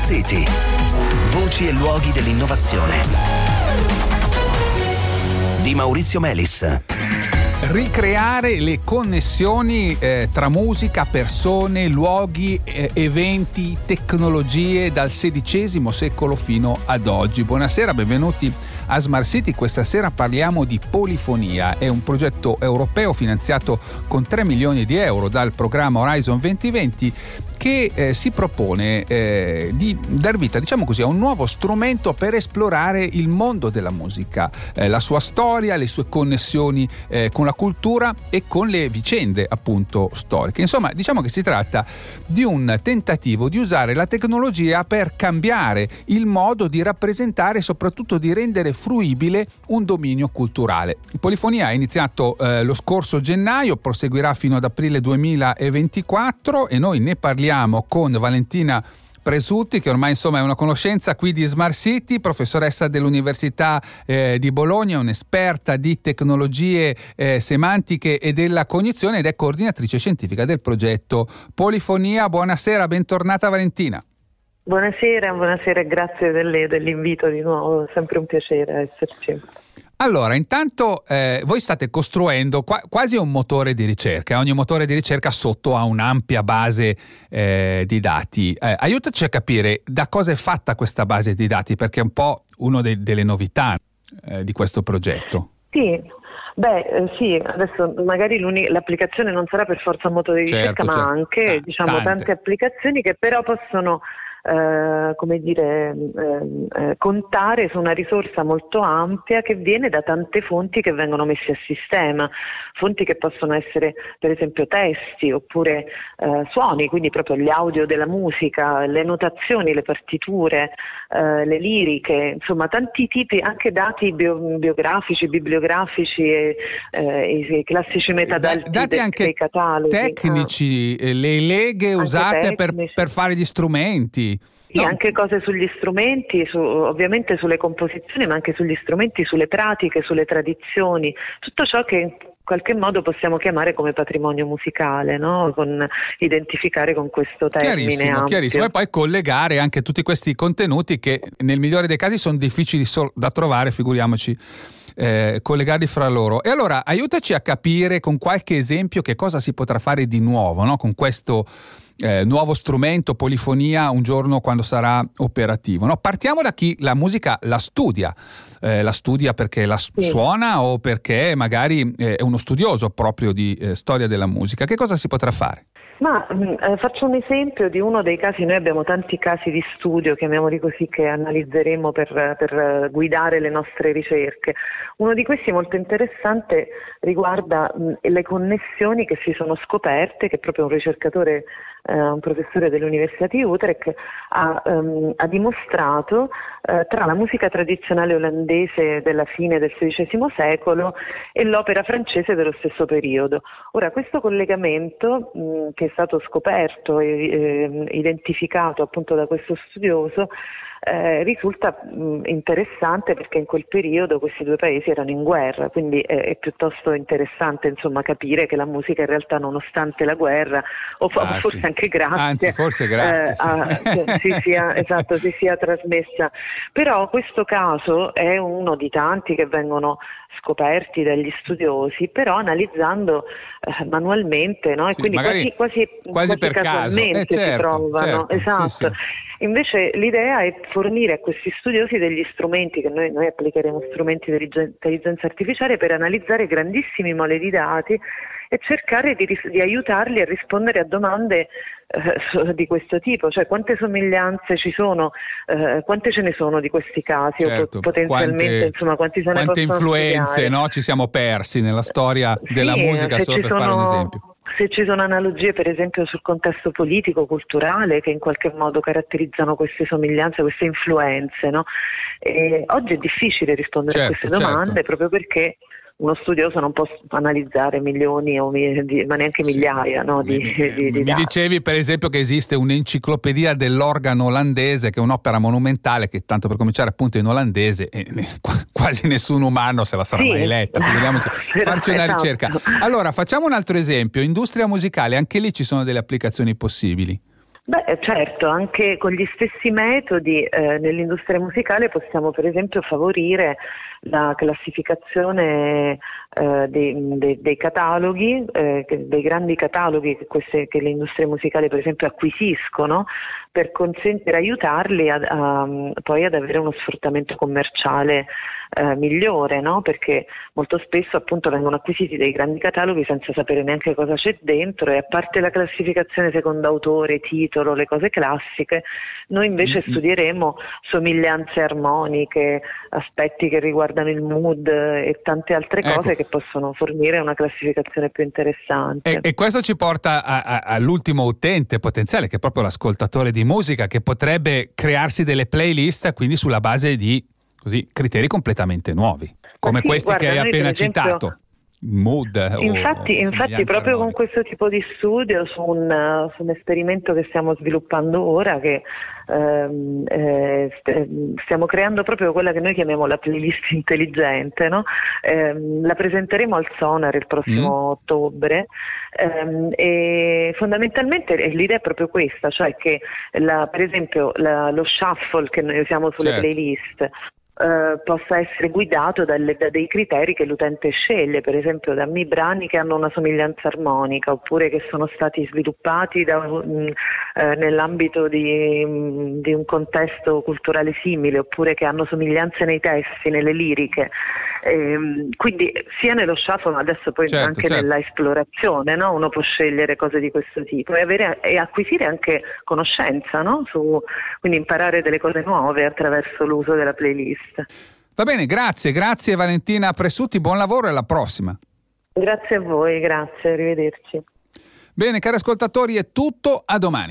City. Voci e luoghi dell'innovazione. Di Maurizio Melis ricreare le connessioni eh, tra musica, persone, luoghi, eh, eventi, tecnologie dal XVI secolo fino ad oggi. Buonasera, benvenuti a Smart City. Questa sera parliamo di Polifonia, è un progetto europeo finanziato con 3 milioni di euro dal programma Horizon 2020 che eh, si propone eh, di dar vita, diciamo così, a un nuovo strumento per esplorare il mondo della musica, eh, la sua storia, le sue connessioni eh, con la cultura e con le vicende appunto storiche. Insomma, diciamo che si tratta di un tentativo di usare la tecnologia per cambiare il modo di rappresentare e soprattutto di rendere fruibile un dominio culturale. Polifonia è iniziato eh, lo scorso gennaio, proseguirà fino ad aprile 2024 e noi ne parliamo parliamo con Valentina Presutti, che ormai insomma è una conoscenza qui di Smart City, professoressa dell'Università eh, di Bologna, un'esperta di tecnologie eh, semantiche e della cognizione ed è coordinatrice scientifica del progetto Polifonia. Buonasera, bentornata Valentina. Buonasera, buonasera grazie delle, dell'invito di nuovo, sempre un piacere esserci. Allora, intanto eh, voi state costruendo qua- quasi un motore di ricerca, ogni motore di ricerca sotto ha un'ampia base eh, di dati. Eh, aiutaci a capire da cosa è fatta questa base di dati, perché è un po' una de- delle novità eh, di questo progetto. Sì, Beh, eh, sì, adesso magari l'applicazione non sarà per forza un motore di certo, ricerca, certo. ma anche ah, diciamo, tante. tante applicazioni che però possono eh, come dire, eh, eh, contare su una risorsa molto ampia che viene da tante fonti che vengono messe a sistema, fonti che possono essere per esempio testi oppure eh, suoni, quindi proprio gli audio della musica, le notazioni, le partiture, eh, le liriche, insomma tanti tipi, anche dati bio, biografici, bibliografici e, i classici metadati dati dei, anche dei cataloghi. Tecnici, ah. le leghe anche usate per, per fare gli strumenti. Sì, no. anche cose sugli strumenti, su, ovviamente sulle composizioni, ma anche sugli strumenti, sulle pratiche, sulle tradizioni, tutto ciò che in qualche modo possiamo chiamare come patrimonio musicale, no? con, identificare con questo termine. Chiarissimo, ampio. chiarissimo, e poi collegare anche tutti questi contenuti che nel migliore dei casi sono difficili sol- da trovare, figuriamoci. Eh, collegarli fra loro. E allora aiutaci a capire con qualche esempio che cosa si potrà fare di nuovo no? con questo eh, nuovo strumento, polifonia, un giorno quando sarà operativo. No? Partiamo da chi la musica la studia. Eh, la studia perché la sì. suona o perché magari eh, è uno studioso proprio di eh, storia della musica. Che cosa si potrà fare? Ma mm, eh, faccio un esempio di uno dei casi, noi abbiamo tanti casi di studio, chiamiamoli così, che analizzeremo per, per guidare le nostre ricerche. Uno di questi molto interessante riguarda mh, mm, le connessioni che si sono scoperte, che proprio un ricercatore eh, un professore dell'Università di Utrecht, ha, um, ha dimostrato eh, tra la musica tradizionale olandese della fine del XVI secolo e l'opera francese dello stesso periodo. Ora, questo collegamento mh, che è stato scoperto e eh, identificato appunto da questo studioso eh, risulta mh, interessante perché in quel periodo questi due paesi erano in guerra, quindi è, è piuttosto interessante insomma, capire che la musica in realtà nonostante la guerra, o ah, forse sì. anche grazie, Anzi, forse grazie, eh, sì. si, sia, esatto, si sia trasmessa. Però questo caso è uno di tanti che vengono scoperti dagli studiosi, però analizzando eh, manualmente, no? e sì, quindi quasi, quasi, quasi, quasi casualmente eh, certo, si trovano. Certo, esatto. Sì, sì. Invece l'idea è fornire a questi studiosi degli strumenti, che noi, noi applicheremo strumenti di intelligenza artificiale per analizzare grandissime mole di dati e cercare di, di aiutarli a rispondere a domande eh, di questo tipo, cioè quante somiglianze ci sono, eh, quante ce ne sono di questi casi? Certo, o potenzialmente quante, insomma quanti se ne Quante influenze no? ci siamo persi nella storia della sì, musica solo per sono, fare un esempio se ci sono analogie per esempio sul contesto politico, culturale che in qualche modo caratterizzano queste somiglianze, queste influenze. No? oggi è difficile rispondere certo, a queste domande certo. proprio perché uno studioso non può analizzare milioni o mi, ma neanche migliaia sì. no, di, mi, di, di mi dicevi per esempio che esiste un'enciclopedia dell'organo olandese che è un'opera monumentale che tanto per cominciare appunto in olandese e quasi nessun umano se la sarà sì. mai letta figuriamoci farci una esatto. ricerca allora facciamo un altro esempio industria musicale anche lì ci sono delle applicazioni possibili Beh, certo, anche con gli stessi metodi eh, nell'industria musicale possiamo per esempio favorire la classificazione eh, dei, dei, dei, cataloghi, eh, dei grandi cataloghi che, queste, che, le industrie musicali per esempio acquisiscono per consentire, aiutarli a, a, poi ad avere uno sfruttamento commerciale eh, migliore, no? perché molto spesso appunto vengono acquisiti dei grandi cataloghi senza sapere neanche cosa c'è dentro e a parte la classificazione secondo autore, titolo, le cose classiche, noi invece mm-hmm. studieremo somiglianze armoniche, aspetti che riguardano il mood e tante altre ecco. cose che possono fornire una classificazione più interessante. E, e questo ci porta a, a, all'ultimo utente potenziale, che è proprio l'ascoltatore di musica, che potrebbe crearsi delle playlist quindi sulla base di così, criteri completamente nuovi, come sì, questi guarda, che hai appena esempio, citato. Mood infatti, infatti proprio con questo tipo di studio su un, su un esperimento che stiamo sviluppando ora che ehm, eh, stiamo creando proprio quella che noi chiamiamo la playlist intelligente no? eh, la presenteremo al Sonar il prossimo mm. ottobre ehm, e fondamentalmente l'idea è proprio questa cioè che la, per esempio la, lo shuffle che noi usiamo sulle certo. playlist eh, possa essere guidato dalle, da dei criteri che l'utente sceglie, per esempio dammi brani che hanno una somiglianza armonica oppure che sono stati sviluppati da, mh, mm, eh, nell'ambito di, mh, mm, di, un contesto culturale simile oppure che hanno somiglianze nei testi, nelle liriche. Eh, quindi sia nello shuffle ma adesso poi certo, anche certo. nella esplorazione no? uno può scegliere cose di questo tipo e, avere, e acquisire anche conoscenza, no? Su, quindi imparare delle cose nuove attraverso l'uso della playlist. Va bene, grazie, grazie Valentina Pressutti, buon lavoro e alla prossima. Grazie a voi, grazie, arrivederci. Bene, cari ascoltatori, è tutto, a domani.